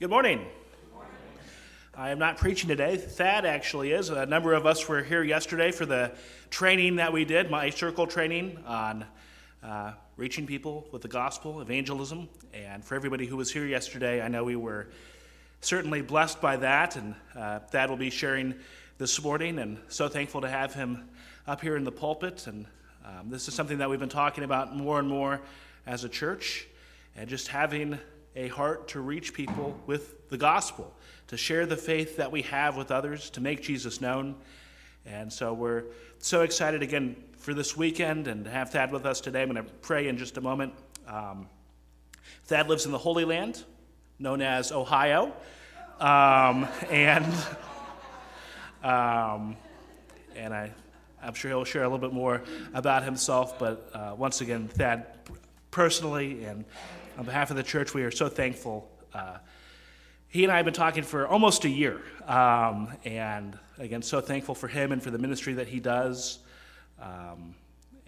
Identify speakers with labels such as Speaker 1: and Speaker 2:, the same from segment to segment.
Speaker 1: Good morning. I am not preaching today. Thad actually is. A number of us were here yesterday for the training that we did, my circle training on uh, reaching people with the gospel, evangelism. And for everybody who was here yesterday, I know we were certainly blessed by that. And uh, Thad will be sharing this morning, and so thankful to have him up here in the pulpit. And um, this is something that we've been talking about more and more as a church, and just having a heart to reach people with the gospel, to share the faith that we have with others, to make Jesus known. And so we're so excited again for this weekend and to have Thad with us today. I'm going to pray in just a moment. Um, Thad lives in the Holy Land, known as Ohio. Um, and um, and I, I'm sure he'll share a little bit more about himself. But uh, once again, Thad, personally and on behalf of the church, we are so thankful. Uh, he and I have been talking for almost a year. Um, and again, so thankful for him and for the ministry that he does. Um,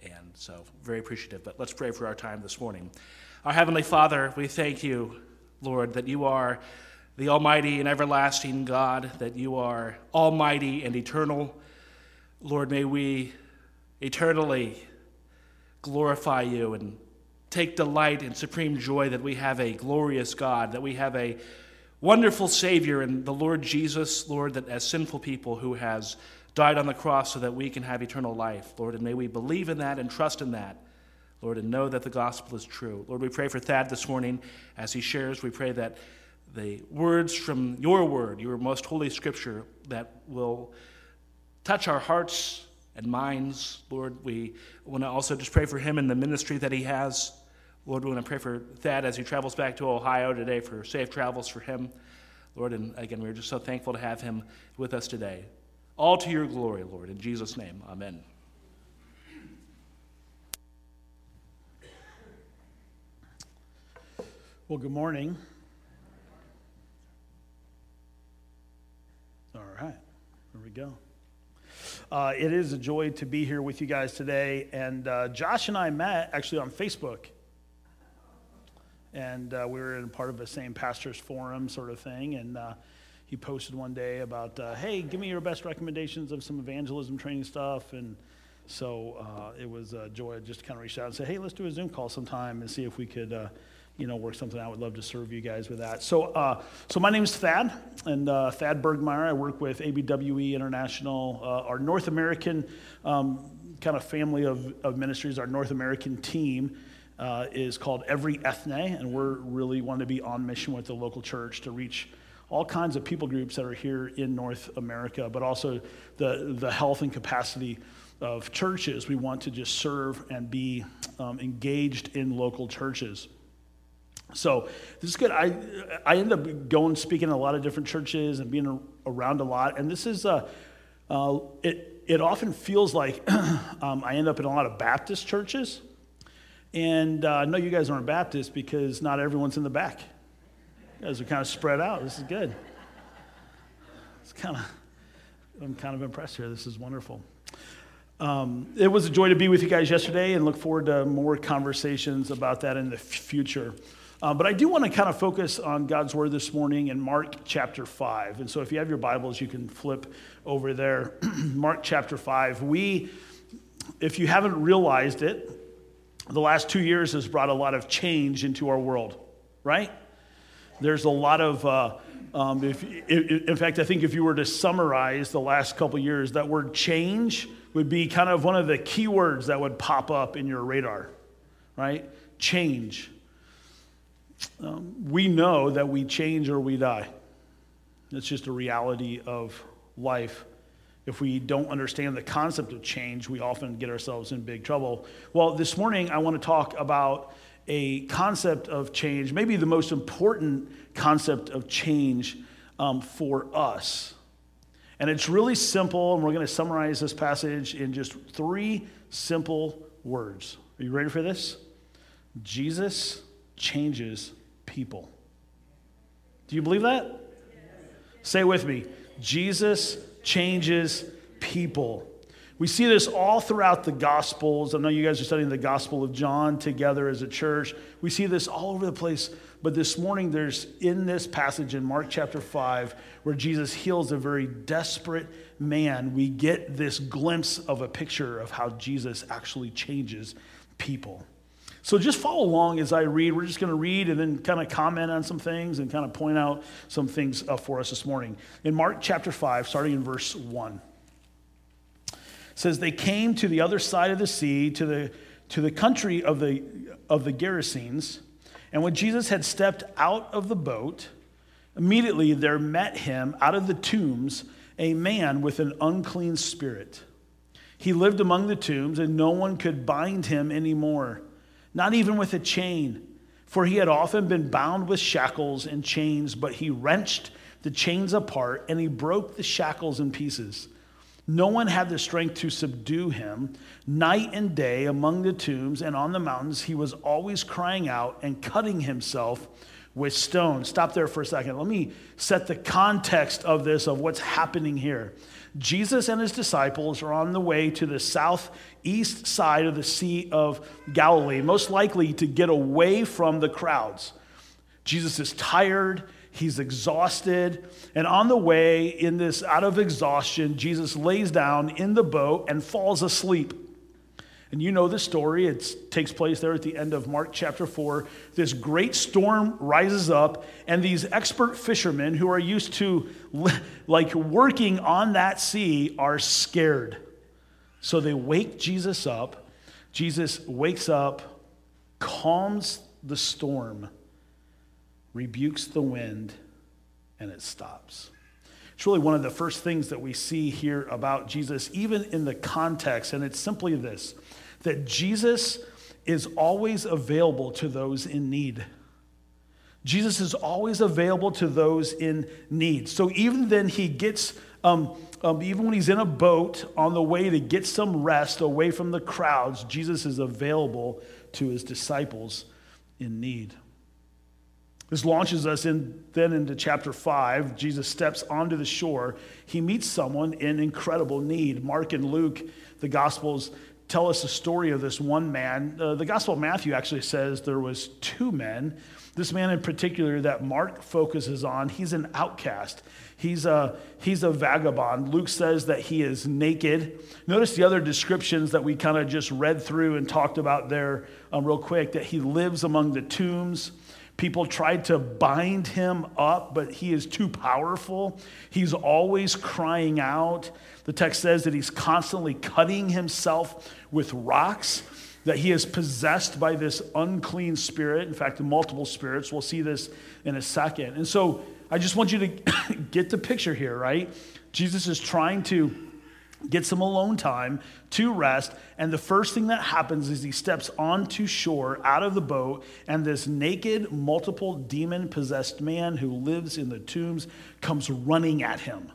Speaker 1: and so, very appreciative. But let's pray for our time this morning. Our Heavenly Father, we thank you, Lord, that you are the Almighty and everlasting God, that you are almighty and eternal. Lord, may we eternally glorify you and take delight in supreme joy that we have a glorious God, that we have a wonderful Savior in the Lord Jesus, Lord, that as sinful people who has died on the cross so that we can have eternal life, Lord, and may we believe in that and trust in that, Lord, and know that the gospel is true. Lord, we pray for Thad this morning as he shares. We pray that the words from your word, your most holy scripture, that will touch our hearts and minds. Lord, we want to also just pray for him and the ministry that he has. Lord, we want to pray for Thad as he travels back to Ohio today for safe travels for him. Lord, and again, we're just so thankful to have him with us today. All to your glory, Lord. In Jesus' name, amen.
Speaker 2: Well, good morning. All right, here we go. Uh, it is a joy to be here with you guys today. And uh, Josh and I met actually on Facebook and uh, we were in part of the same pastors forum sort of thing. And uh, he posted one day about, uh, "Hey, give me your best recommendations of some evangelism training stuff." And so uh, it was a joy just to kind of reach out and say, "Hey, let's do a Zoom call sometime and see if we could." Uh, you know, work something out. I would love to serve you guys with that. So, uh, so my name is Thad, and Thad Bergmeier. I work with ABWE International, our North American um, kind of family of, of ministries, our North American team uh, is called Every Ethne, and we're really wanting to be on mission with the local church to reach all kinds of people groups that are here in North America, but also the, the health and capacity of churches. We want to just serve and be um, engaged in local churches. So this is good. I, I end up going speaking in a lot of different churches and being around a lot, and this is uh, uh, it. It often feels like um, I end up in a lot of Baptist churches and uh, I know you guys aren't Baptist because not everyone's in the back. You guys are kind of spread out. This is good. It's kind of, I'm kind of impressed here. This is wonderful. Um, it was a joy to be with you guys yesterday and look forward to more conversations about that in the future. Uh, but I do want to kind of focus on God's word this morning in Mark chapter 5. And so if you have your Bibles, you can flip over there. Mark chapter 5. We, if you haven't realized it, the last two years has brought a lot of change into our world, right? There's a lot of, uh, um, if, in fact, I think if you were to summarize the last couple years, that word change would be kind of one of the key words that would pop up in your radar, right? Change. Um, we know that we change or we die. It's just a reality of life. If we don't understand the concept of change, we often get ourselves in big trouble. Well, this morning I want to talk about a concept of change, maybe the most important concept of change um, for us. And it's really simple, and we're going to summarize this passage in just three simple words. Are you ready for this? Jesus changes people. Do you believe that? Yes. Say with me Jesus changes people. We see this all throughout the Gospels. I know you guys are studying the Gospel of John together as a church. We see this all over the place. But this morning, there's in this passage in Mark chapter 5 where Jesus heals a very desperate man, we get this glimpse of a picture of how Jesus actually changes people. So just follow along as I read. We're just going to read and then kind of comment on some things and kind of point out some things uh, for us this morning. In Mark chapter 5, starting in verse 1, says, They came to the other side of the sea, to the, to the country of the, of the Gerasenes. And when Jesus had stepped out of the boat, immediately there met him out of the tombs a man with an unclean spirit. He lived among the tombs, and no one could bind him anymore, not even with a chain, for he had often been bound with shackles and chains, but he wrenched the chains apart and he broke the shackles in pieces. No one had the strength to subdue him. Night and day among the tombs and on the mountains, he was always crying out and cutting himself with stones. Stop there for a second. Let me set the context of this, of what's happening here. Jesus and his disciples are on the way to the southeast side of the Sea of Galilee, most likely to get away from the crowds. Jesus is tired, he's exhausted, and on the way, in this out of exhaustion, Jesus lays down in the boat and falls asleep. And you know the story. It takes place there at the end of Mark chapter 4. This great storm rises up, and these expert fishermen who are used to like working on that sea are scared. So they wake Jesus up. Jesus wakes up, calms the storm, rebukes the wind, and it stops. It's really one of the first things that we see here about Jesus, even in the context, and it's simply this that Jesus is always available to those in need. Jesus is always available to those in need. So even then, he gets, um, um, even when he's in a boat on the way to get some rest away from the crowds, Jesus is available to his disciples in need. This launches us in, then into chapter 5. Jesus steps onto the shore. He meets someone in incredible need. Mark and Luke, the Gospels, tell us the story of this one man. Uh, the Gospel of Matthew actually says there was two men. This man in particular that Mark focuses on, he's an outcast. He's a, he's a vagabond. Luke says that he is naked. Notice the other descriptions that we kind of just read through and talked about there um, real quick that he lives among the tombs. People tried to bind him up, but he is too powerful. He's always crying out. The text says that he's constantly cutting himself with rocks, that he is possessed by this unclean spirit. In fact, multiple spirits. We'll see this in a second. And so I just want you to get the picture here, right? Jesus is trying to get some alone time to rest. And the first thing that happens is he steps onto shore out of the boat, and this naked, multiple demon possessed man who lives in the tombs comes running at him.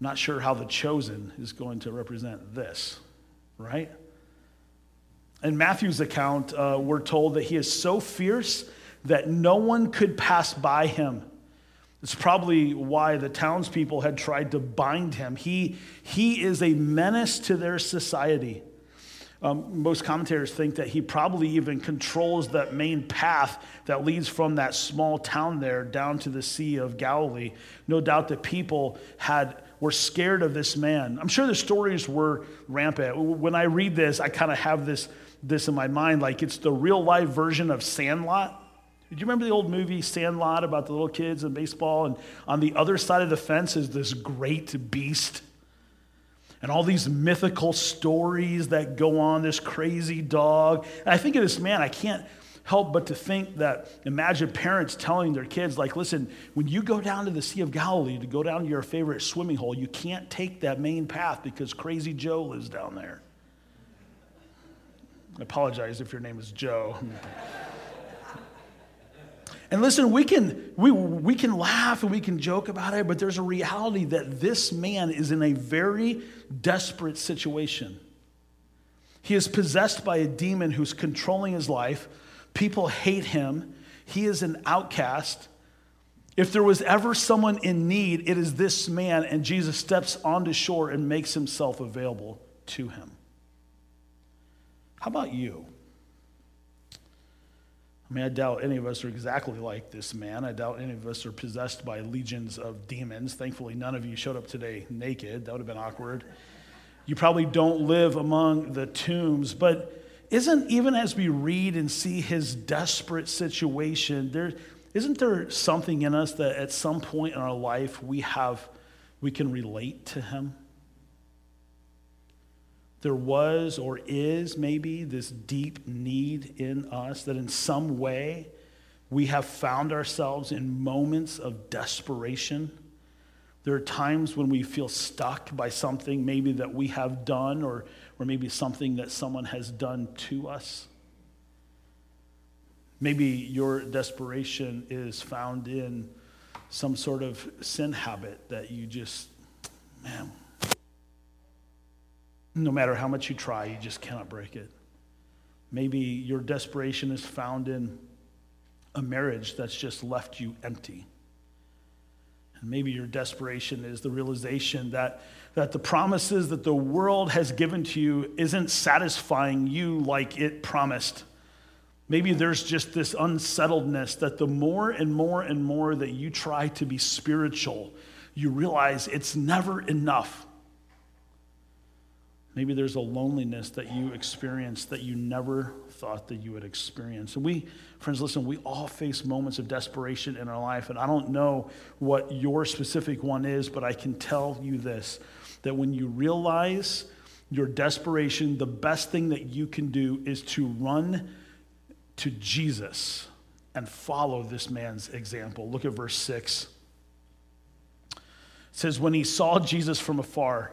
Speaker 2: Not sure how the chosen is going to represent this, right? In Matthew's account, uh, we're told that he is so fierce that no one could pass by him. It's probably why the townspeople had tried to bind him. He, he is a menace to their society. Um, most commentators think that he probably even controls that main path that leads from that small town there down to the Sea of Galilee. No doubt that people had were scared of this man. I'm sure the stories were rampant. When I read this, I kind of have this, this in my mind like it's the real life version of Sandlot. Do you remember the old movie Sandlot about the little kids and baseball? And on the other side of the fence is this great beast. And all these mythical stories that go on, this crazy dog. And I think of this man, I can't help but to think that imagine parents telling their kids, like, listen, when you go down to the Sea of Galilee to go down to your favorite swimming hole, you can't take that main path because Crazy Joe lives down there. I apologize if your name is Joe. And listen, we can, we, we can laugh and we can joke about it, but there's a reality that this man is in a very desperate situation. He is possessed by a demon who's controlling his life People hate him. He is an outcast. If there was ever someone in need, it is this man, and Jesus steps onto shore and makes himself available to him. How about you? I mean, I doubt any of us are exactly like this man. I doubt any of us are possessed by legions of demons. Thankfully, none of you showed up today naked. That would have been awkward. You probably don't live among the tombs, but isn't even as we read and see his desperate situation, there isn't there something in us that at some point in our life we have we can relate to him? There was or is maybe this deep need in us that in some way we have found ourselves in moments of desperation. There are times when we feel stuck by something maybe that we have done or, or maybe something that someone has done to us. Maybe your desperation is found in some sort of sin habit that you just, man, no matter how much you try, you just cannot break it. Maybe your desperation is found in a marriage that's just left you empty. And maybe your desperation is the realization that, that the promises that the world has given to you isn't satisfying you like it promised. Maybe there's just this unsettledness that the more and more and more that you try to be spiritual, you realize it's never enough. Maybe there's a loneliness that you experience that you never thought that you would experience. And we, friends, listen, we all face moments of desperation in our life. And I don't know what your specific one is, but I can tell you this that when you realize your desperation, the best thing that you can do is to run to Jesus and follow this man's example. Look at verse 6. It says, When he saw Jesus from afar,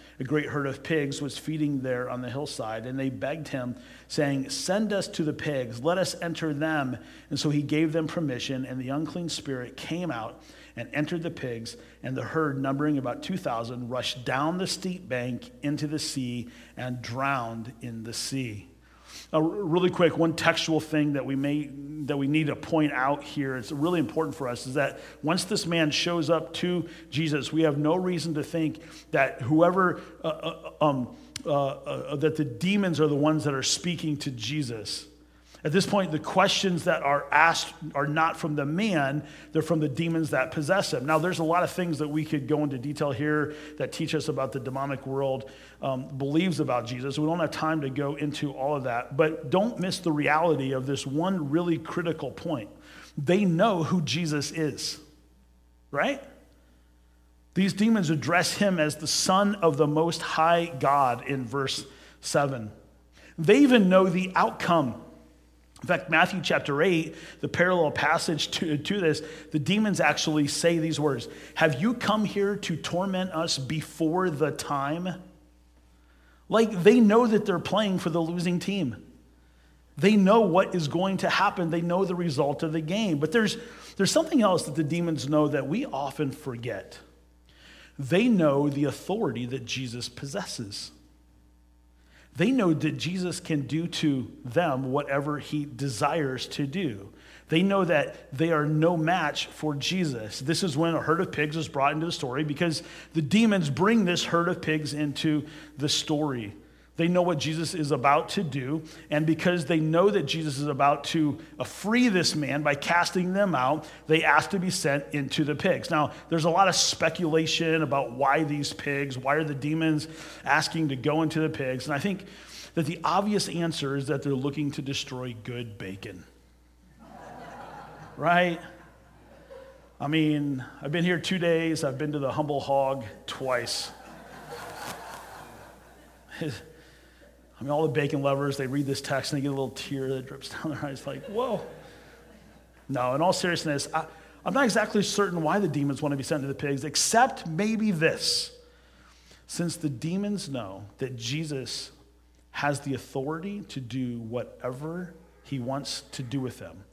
Speaker 2: a great herd of pigs was feeding there on the hillside, and they begged him, saying, Send us to the pigs, let us enter them. And so he gave them permission, and the unclean spirit came out and entered the pigs, and the herd, numbering about 2,000, rushed down the steep bank into the sea and drowned in the sea. Uh, really quick, one textual thing that we may that we need to point out here, it's really important for us, is that once this man shows up to Jesus, we have no reason to think that whoever uh, uh, um, uh, uh, that the demons are the ones that are speaking to Jesus. At this point, the questions that are asked are not from the man, they're from the demons that possess him. Now, there's a lot of things that we could go into detail here that teach us about the demonic world, um, believes about Jesus. We don't have time to go into all of that, but don't miss the reality of this one really critical point. They know who Jesus is, right? These demons address him as the Son of the Most High God in verse 7. They even know the outcome in fact, Matthew chapter 8, the parallel passage to, to this, the demons actually say these words Have you come here to torment us before the time? Like they know that they're playing for the losing team. They know what is going to happen, they know the result of the game. But there's, there's something else that the demons know that we often forget. They know the authority that Jesus possesses. They know that Jesus can do to them whatever he desires to do. They know that they are no match for Jesus. This is when a herd of pigs is brought into the story because the demons bring this herd of pigs into the story. They know what Jesus is about to do, and because they know that Jesus is about to free this man by casting them out, they ask to be sent into the pigs. Now, there's a lot of speculation about why these pigs, why are the demons asking to go into the pigs, and I think that the obvious answer is that they're looking to destroy good bacon. right? I mean, I've been here two days, I've been to the Humble Hog twice. I mean, all the bacon lovers, they read this text and they get a little tear that drips down their eyes, like, whoa. No, in all seriousness, I, I'm not exactly certain why the demons want to be sent to the pigs, except maybe this. Since the demons know that Jesus has the authority to do whatever he wants to do with them.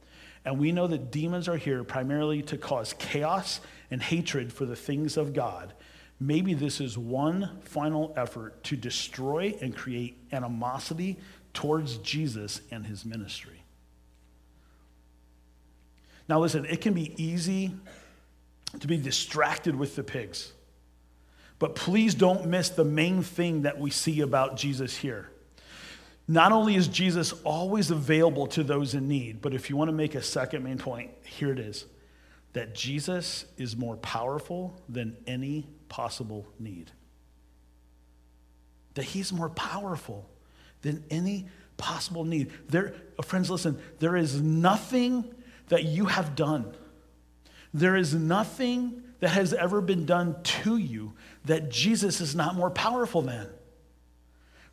Speaker 2: And we know that demons are here primarily to cause chaos and hatred for the things of God, maybe this is one final effort to destroy and create animosity towards Jesus and his ministry. Now, listen, it can be easy to be distracted with the pigs. But please don't miss the main thing that we see about Jesus here. Not only is Jesus always available to those in need, but if you want to make a second main point, here it is that Jesus is more powerful than any possible need. That he's more powerful than any possible need. There, oh, friends, listen, there is nothing that you have done. There is nothing that has ever been done to you that Jesus is not more powerful than.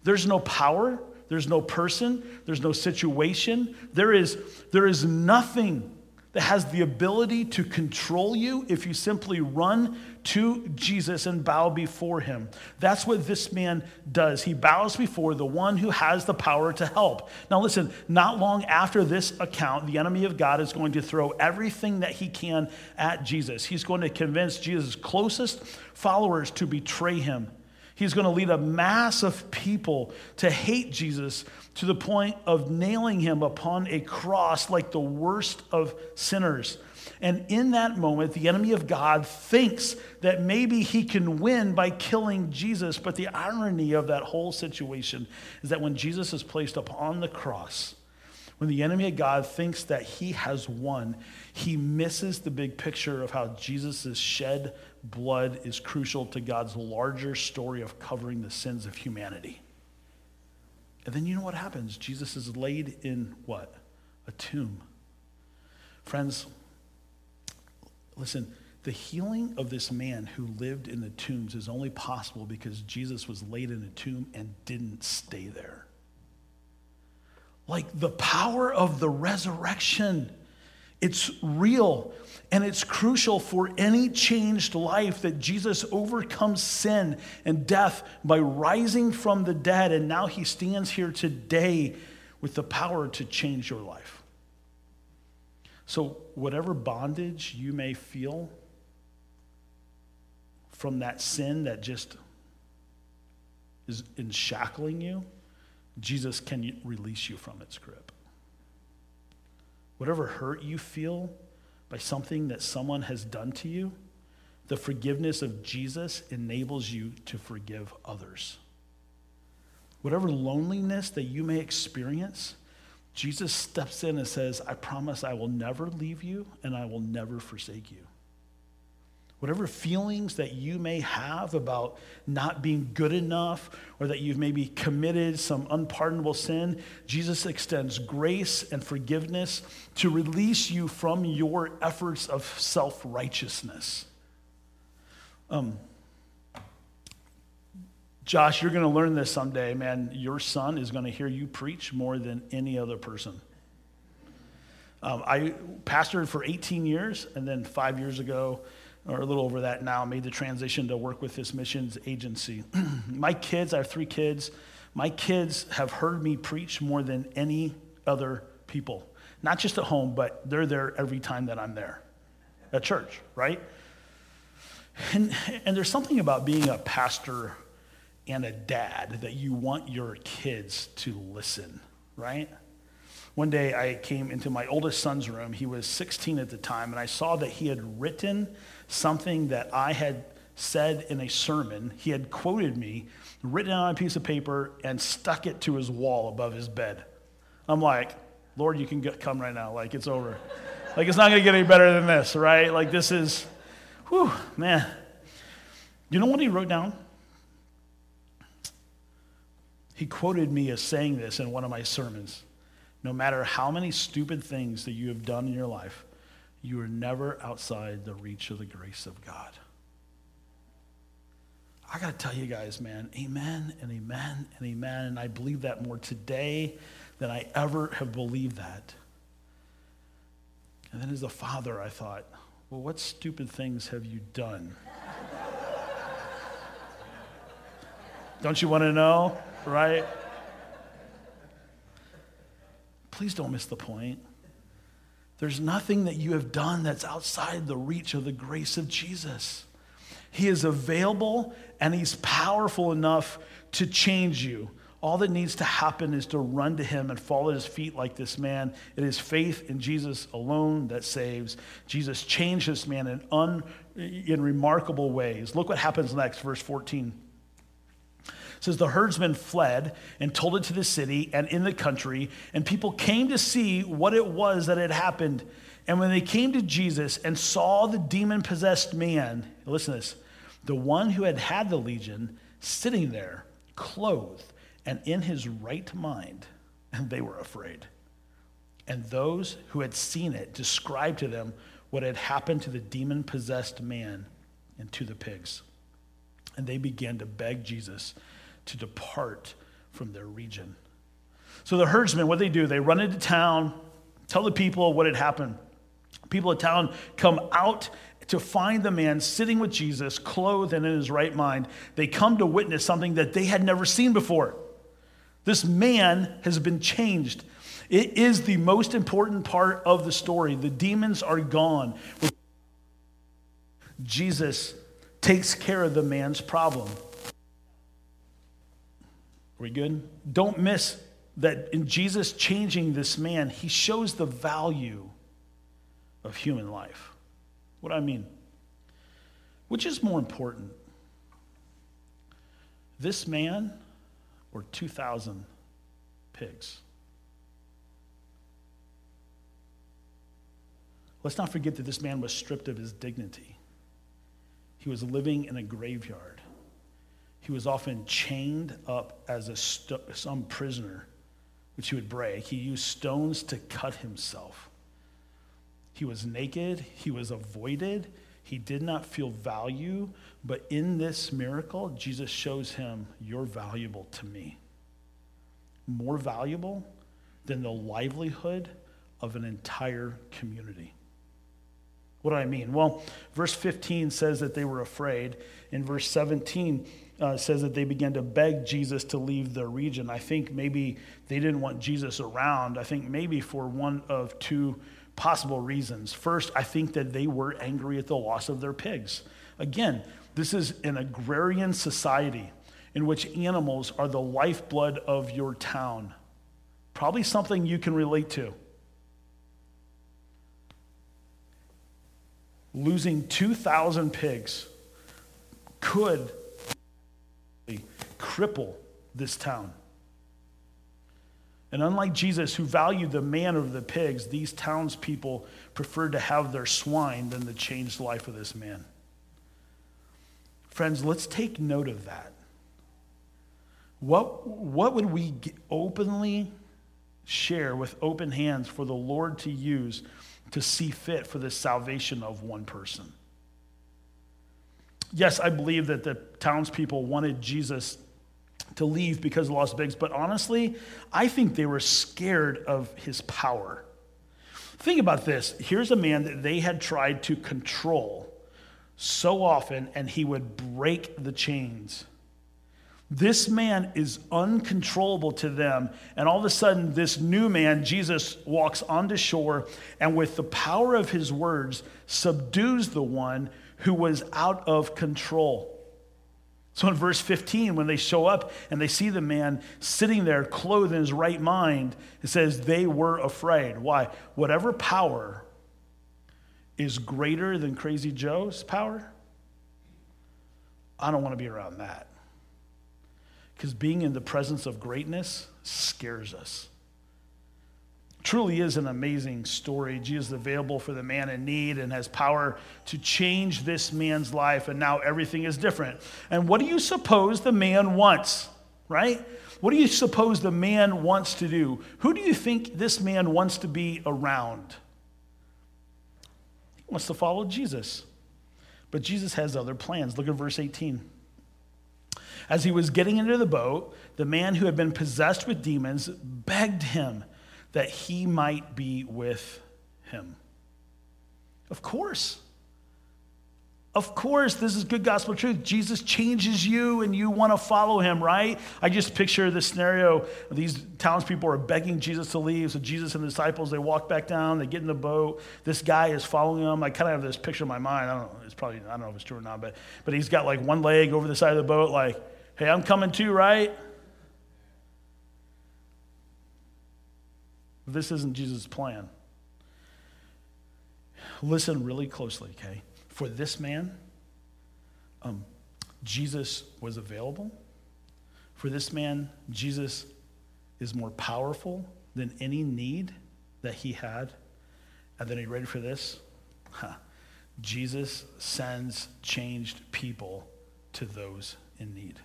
Speaker 2: There's no power, there's no person, there's no situation, there is, there is nothing that has the ability to control you if you simply run to Jesus and bow before him. That's what this man does. He bows before the one who has the power to help. Now, listen, not long after this account, the enemy of God is going to throw everything that he can at Jesus. He's going to convince Jesus' closest followers to betray him. He's going to lead a mass of people to hate Jesus to the point of nailing him upon a cross like the worst of sinners. And in that moment, the enemy of God thinks that maybe he can win by killing Jesus. But the irony of that whole situation is that when Jesus is placed upon the cross, when the enemy of God thinks that he has won, he misses the big picture of how Jesus' shed blood is crucial to God's larger story of covering the sins of humanity. And then you know what happens? Jesus is laid in what? A tomb. Friends, listen, the healing of this man who lived in the tombs is only possible because Jesus was laid in a tomb and didn't stay there. Like the power of the resurrection, it's real. And it's crucial for any changed life that Jesus overcomes sin and death by rising from the dead. And now he stands here today with the power to change your life. So, whatever bondage you may feel from that sin that just is enshackling you, Jesus can release you from its grip. Whatever hurt you feel, by something that someone has done to you, the forgiveness of Jesus enables you to forgive others. Whatever loneliness that you may experience, Jesus steps in and says, I promise I will never leave you and I will never forsake you. Whatever feelings that you may have about not being good enough or that you've maybe committed some unpardonable sin, Jesus extends grace and forgiveness to release you from your efforts of self righteousness. Um, Josh, you're going to learn this someday, man. Your son is going to hear you preach more than any other person. Um, I pastored for 18 years, and then five years ago, or a little over that now, made the transition to work with this missions agency. my kids, I have three kids, my kids have heard me preach more than any other people. Not just at home, but they're there every time that I'm there at church, right? And, and there's something about being a pastor and a dad that you want your kids to listen, right? One day I came into my oldest son's room. He was 16 at the time, and I saw that he had written something that I had said in a sermon. He had quoted me, written it on a piece of paper, and stuck it to his wall above his bed. I'm like, Lord, you can get, come right now. Like, it's over. like, it's not going to get any better than this, right? Like, this is, whew, man. You know what he wrote down? He quoted me as saying this in one of my sermons. No matter how many stupid things that you have done in your life, you are never outside the reach of the grace of God. I got to tell you guys, man, amen and amen and amen. And I believe that more today than I ever have believed that. And then as a father, I thought, well, what stupid things have you done? don't you want to know? Right? Please don't miss the point. There's nothing that you have done that's outside the reach of the grace of Jesus. He is available and he's powerful enough to change you. All that needs to happen is to run to him and fall at his feet like this man. It is faith in Jesus alone that saves. Jesus changed this man in, un, in remarkable ways. Look what happens next, verse 14 says the herdsmen fled and told it to the city and in the country, and people came to see what it was that had happened. And when they came to Jesus and saw the demon possessed man, listen to this, the one who had had the legion sitting there, clothed and in his right mind, and they were afraid. And those who had seen it described to them what had happened to the demon possessed man and to the pigs. And they began to beg Jesus to depart from their region. So the herdsmen, what they do, they run into town, tell the people what had happened. People of town come out to find the man sitting with Jesus, clothed and in his right mind. They come to witness something that they had never seen before. This man has been changed. It is the most important part of the story. The demons are gone. Jesus takes care of the man's problem. Are we good? Don't miss that in Jesus changing this man, he shows the value of human life. What do I mean? Which is more important? This man or 2,000 pigs? Let's not forget that this man was stripped of his dignity. He was living in a graveyard. He was often chained up as a st- some prisoner, which he would break. He used stones to cut himself. He was naked. He was avoided. He did not feel value. But in this miracle, Jesus shows him, You're valuable to me. More valuable than the livelihood of an entire community. What do I mean? Well, verse 15 says that they were afraid. In verse 17, uh, says that they began to beg Jesus to leave their region. I think maybe they didn't want Jesus around. I think maybe for one of two possible reasons. First, I think that they were angry at the loss of their pigs. Again, this is an agrarian society in which animals are the lifeblood of your town. Probably something you can relate to. Losing 2,000 pigs could cripple this town. And unlike Jesus, who valued the man over the pigs, these townspeople preferred to have their swine than the changed life of this man. Friends, let's take note of that. What, what would we openly share with open hands for the Lord to use to see fit for the salvation of one person? Yes, I believe that the townspeople wanted Jesus to leave because of lost pigs, but honestly, I think they were scared of his power. Think about this. Here's a man that they had tried to control so often, and he would break the chains. This man is uncontrollable to them. And all of a sudden, this new man, Jesus, walks onto shore and, with the power of his words, subdues the one who was out of control. So in verse 15, when they show up and they see the man sitting there clothed in his right mind, it says they were afraid. Why? Whatever power is greater than Crazy Joe's power, I don't want to be around that. Because being in the presence of greatness scares us truly is an amazing story. Jesus is available for the man in need and has power to change this man's life, and now everything is different. And what do you suppose the man wants, right? What do you suppose the man wants to do? Who do you think this man wants to be around? He wants to follow Jesus. But Jesus has other plans. Look at verse 18. As he was getting into the boat, the man who had been possessed with demons begged him that he might be with him. Of course. Of course, this is good gospel truth. Jesus changes you and you want to follow him, right? I just picture this scenario. These townspeople are begging Jesus to leave. So Jesus and the disciples, they walk back down, they get in the boat. This guy is following them. I kind of have this picture in my mind. I don't know, it's probably, I don't know if it's true or not, but, but he's got like one leg over the side of the boat, like, hey, I'm coming too, right? This isn't Jesus' plan. Listen really closely, okay? For this man, um, Jesus was available. For this man, Jesus is more powerful than any need that he had. And then, are you ready for this? Huh. Jesus sends changed people to those in need.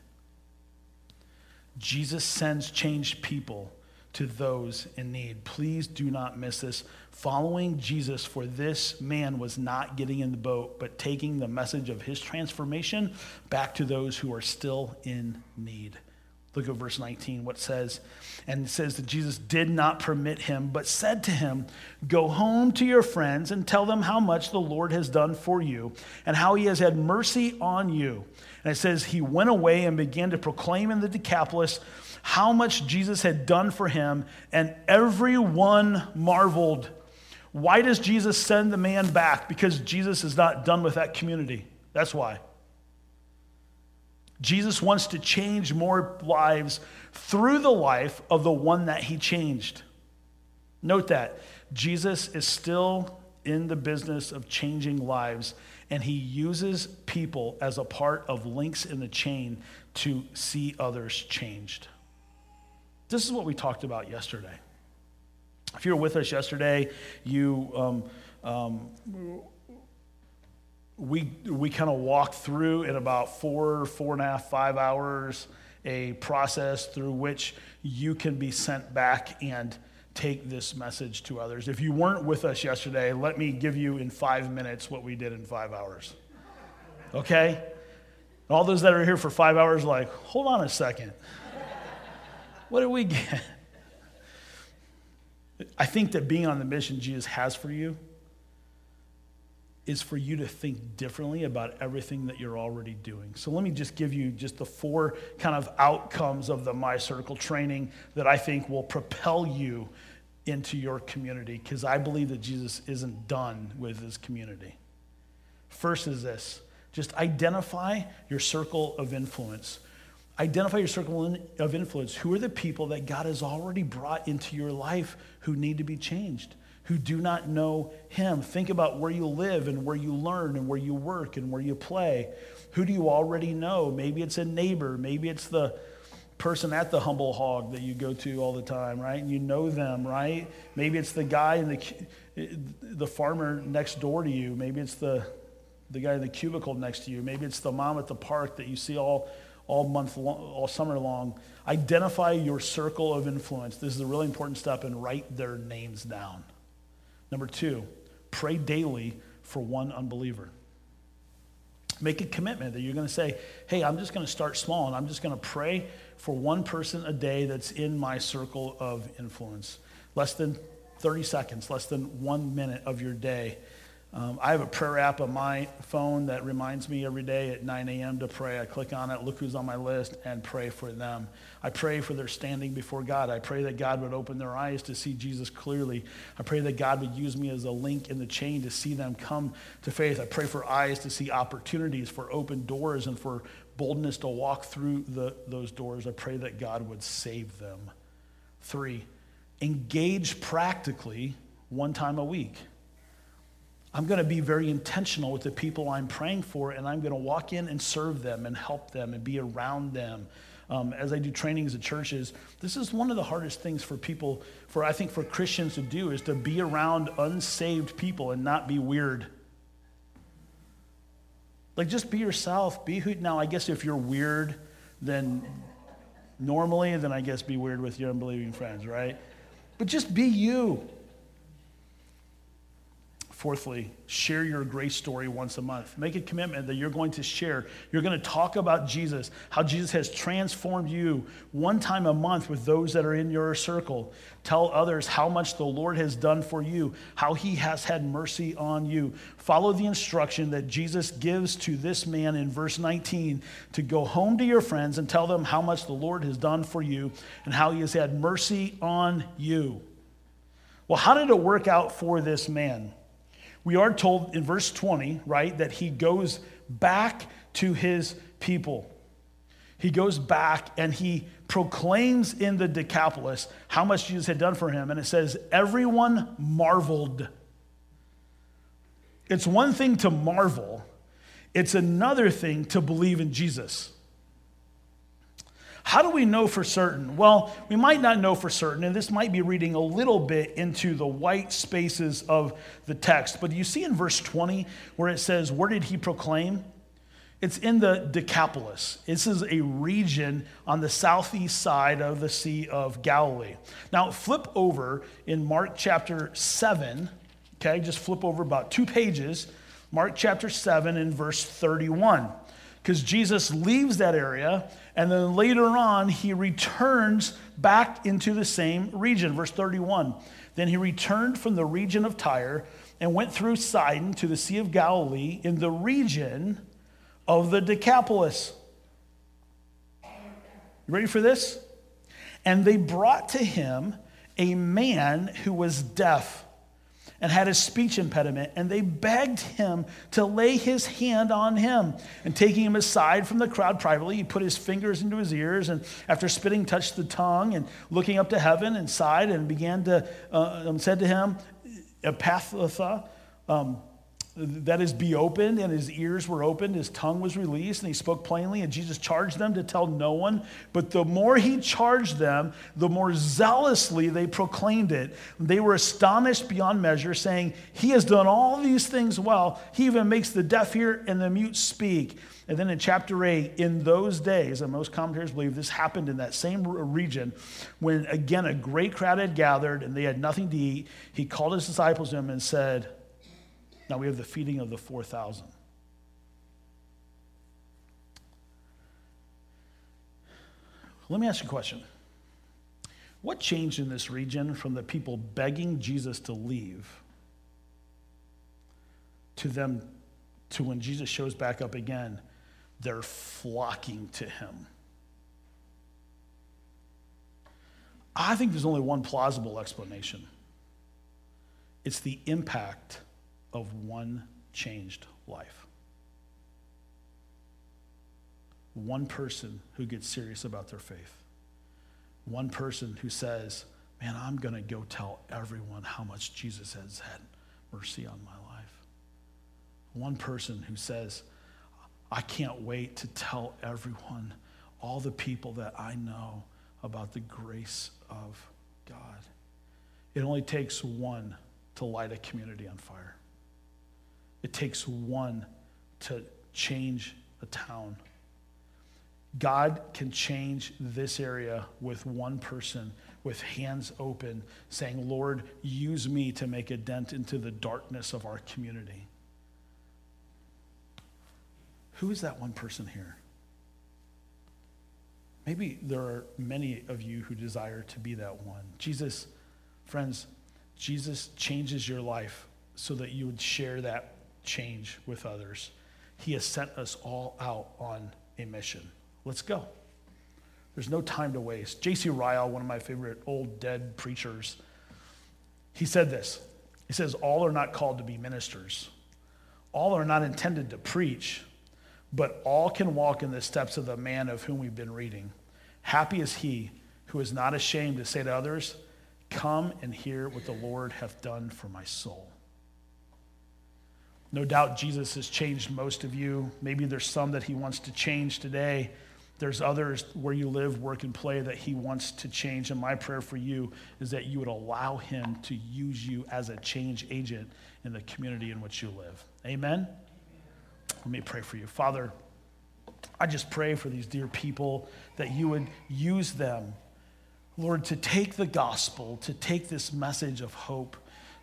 Speaker 2: Jesus sends changed people to those in need. Please do not miss this. Following Jesus for this man was not getting in the boat, but taking the message of his transformation back to those who are still in need. Look at verse 19, what says, and it says that Jesus did not permit him, but said to him, Go home to your friends and tell them how much the Lord has done for you and how he has had mercy on you. And it says, He went away and began to proclaim in the Decapolis how much Jesus had done for him, and everyone marveled. Why does Jesus send the man back? Because Jesus is not done with that community. That's why. Jesus wants to change more lives through the life of the one that he changed. Note that Jesus is still in the business of changing lives, and he uses people as a part of links in the chain to see others changed. This is what we talked about yesterday. If you were with us yesterday, you um, um, we we kind of walked through in about four, four and a half, five hours a process through which you can be sent back and take this message to others. If you weren't with us yesterday, let me give you in five minutes what we did in five hours. Okay? All those that are here for five hours, like, hold on a second. What do we get? I think that being on the mission Jesus has for you is for you to think differently about everything that you're already doing. So let me just give you just the four kind of outcomes of the My Circle training that I think will propel you into your community because I believe that Jesus isn't done with his community. First is this just identify your circle of influence. Identify your circle of influence. Who are the people that God has already brought into your life who need to be changed, who do not know Him? Think about where you live and where you learn and where you work and where you play. Who do you already know? Maybe it's a neighbor, maybe it's the person at the humble hog that you go to all the time, right? And you know them, right? Maybe it's the guy in the the farmer next door to you. Maybe it's the the guy in the cubicle next to you. Maybe it's the mom at the park that you see all all month long, all summer long. Identify your circle of influence. This is a really important step and write their names down. Number two, pray daily for one unbeliever. Make a commitment that you're going to say, hey, I'm just going to start small and I'm just going to pray for one person a day that's in my circle of influence. Less than 30 seconds, less than one minute of your day um, I have a prayer app on my phone that reminds me every day at 9 a.m. to pray. I click on it, look who's on my list, and pray for them. I pray for their standing before God. I pray that God would open their eyes to see Jesus clearly. I pray that God would use me as a link in the chain to see them come to faith. I pray for eyes to see opportunities, for open doors, and for boldness to walk through the, those doors. I pray that God would save them. Three, engage practically one time a week. I'm going to be very intentional with the people I'm praying for, and I'm going to walk in and serve them and help them and be around them. Um, as I do trainings at churches, this is one of the hardest things for people, for I think for Christians to do, is to be around unsaved people and not be weird. Like just be yourself. Be who. Now, I guess if you're weird, then normally, then I guess be weird with your unbelieving friends, right? But just be you. Fourthly, share your grace story once a month. Make a commitment that you're going to share. You're going to talk about Jesus, how Jesus has transformed you one time a month with those that are in your circle. Tell others how much the Lord has done for you, how he has had mercy on you. Follow the instruction that Jesus gives to this man in verse 19 to go home to your friends and tell them how much the Lord has done for you and how he has had mercy on you. Well, how did it work out for this man? We are told in verse 20, right, that he goes back to his people. He goes back and he proclaims in the Decapolis how much Jesus had done for him. And it says, Everyone marveled. It's one thing to marvel, it's another thing to believe in Jesus. How do we know for certain? Well, we might not know for certain, and this might be reading a little bit into the white spaces of the text. But you see in verse 20 where it says, Where did he proclaim? It's in the Decapolis. This is a region on the southeast side of the Sea of Galilee. Now, flip over in Mark chapter 7, okay, just flip over about two pages. Mark chapter 7 and verse 31 because Jesus leaves that area and then later on he returns back into the same region. Verse 31 Then he returned from the region of Tyre and went through Sidon to the Sea of Galilee in the region of the Decapolis. You ready for this? And they brought to him a man who was deaf and had a speech impediment, and they begged him to lay his hand on him. And taking him aside from the crowd privately, he put his fingers into his ears, and after spitting, touched the tongue, and looking up to heaven, and sighed, and began to, uh, um, said to him, Ephphatha, um, that is be opened and his ears were opened his tongue was released and he spoke plainly and jesus charged them to tell no one. But the more he charged them the more zealously they proclaimed it. They were astonished beyond measure saying he has done all these things well. He even makes the deaf hear and the mute speak. And then in chapter 8 in those days and most commentators believe this happened in that same region when again a great crowd had gathered and they had nothing to eat he called his disciples to him and said now we have the feeding of the 4,000. Let me ask you a question. What changed in this region from the people begging Jesus to leave to them to when Jesus shows back up again, they're flocking to him? I think there's only one plausible explanation it's the impact of one changed life. One person who gets serious about their faith. One person who says, Man, I'm going to go tell everyone how much Jesus has had mercy on my life. One person who says, I can't wait to tell everyone, all the people that I know, about the grace of God. It only takes one to light a community on fire. It takes one to change a town. God can change this area with one person with hands open, saying, Lord, use me to make a dent into the darkness of our community. Who is that one person here? Maybe there are many of you who desire to be that one. Jesus, friends, Jesus changes your life so that you would share that change with others. He has sent us all out on a mission. Let's go. There's no time to waste. J.C. Ryle, one of my favorite old dead preachers, he said this. He says, All are not called to be ministers, all are not intended to preach, but all can walk in the steps of the man of whom we've been reading. Happy is he who is not ashamed to say to others, Come and hear what the Lord hath done for my soul. No doubt Jesus has changed most of you. Maybe there's some that he wants to change today. There's others where you live, work, and play that he wants to change. And my prayer for you is that you would allow him to use you as a change agent in the community in which you live. Amen? Let me pray for you. Father, I just pray for these dear people that you would use them, Lord, to take the gospel, to take this message of hope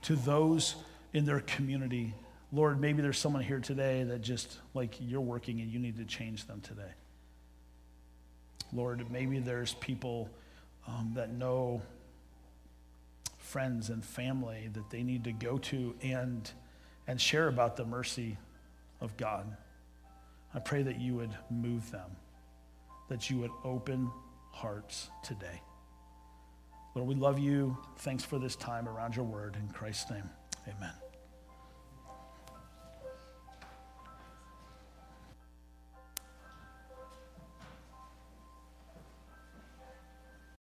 Speaker 2: to those in their community. Lord, maybe there's someone here today that just like you're working and you need to change them today. Lord, maybe there's people um, that know friends and family that they need to go to and, and share about the mercy of God. I pray that you would move them, that you would open hearts today. Lord, we love you. Thanks for this time around your word. In Christ's name, amen.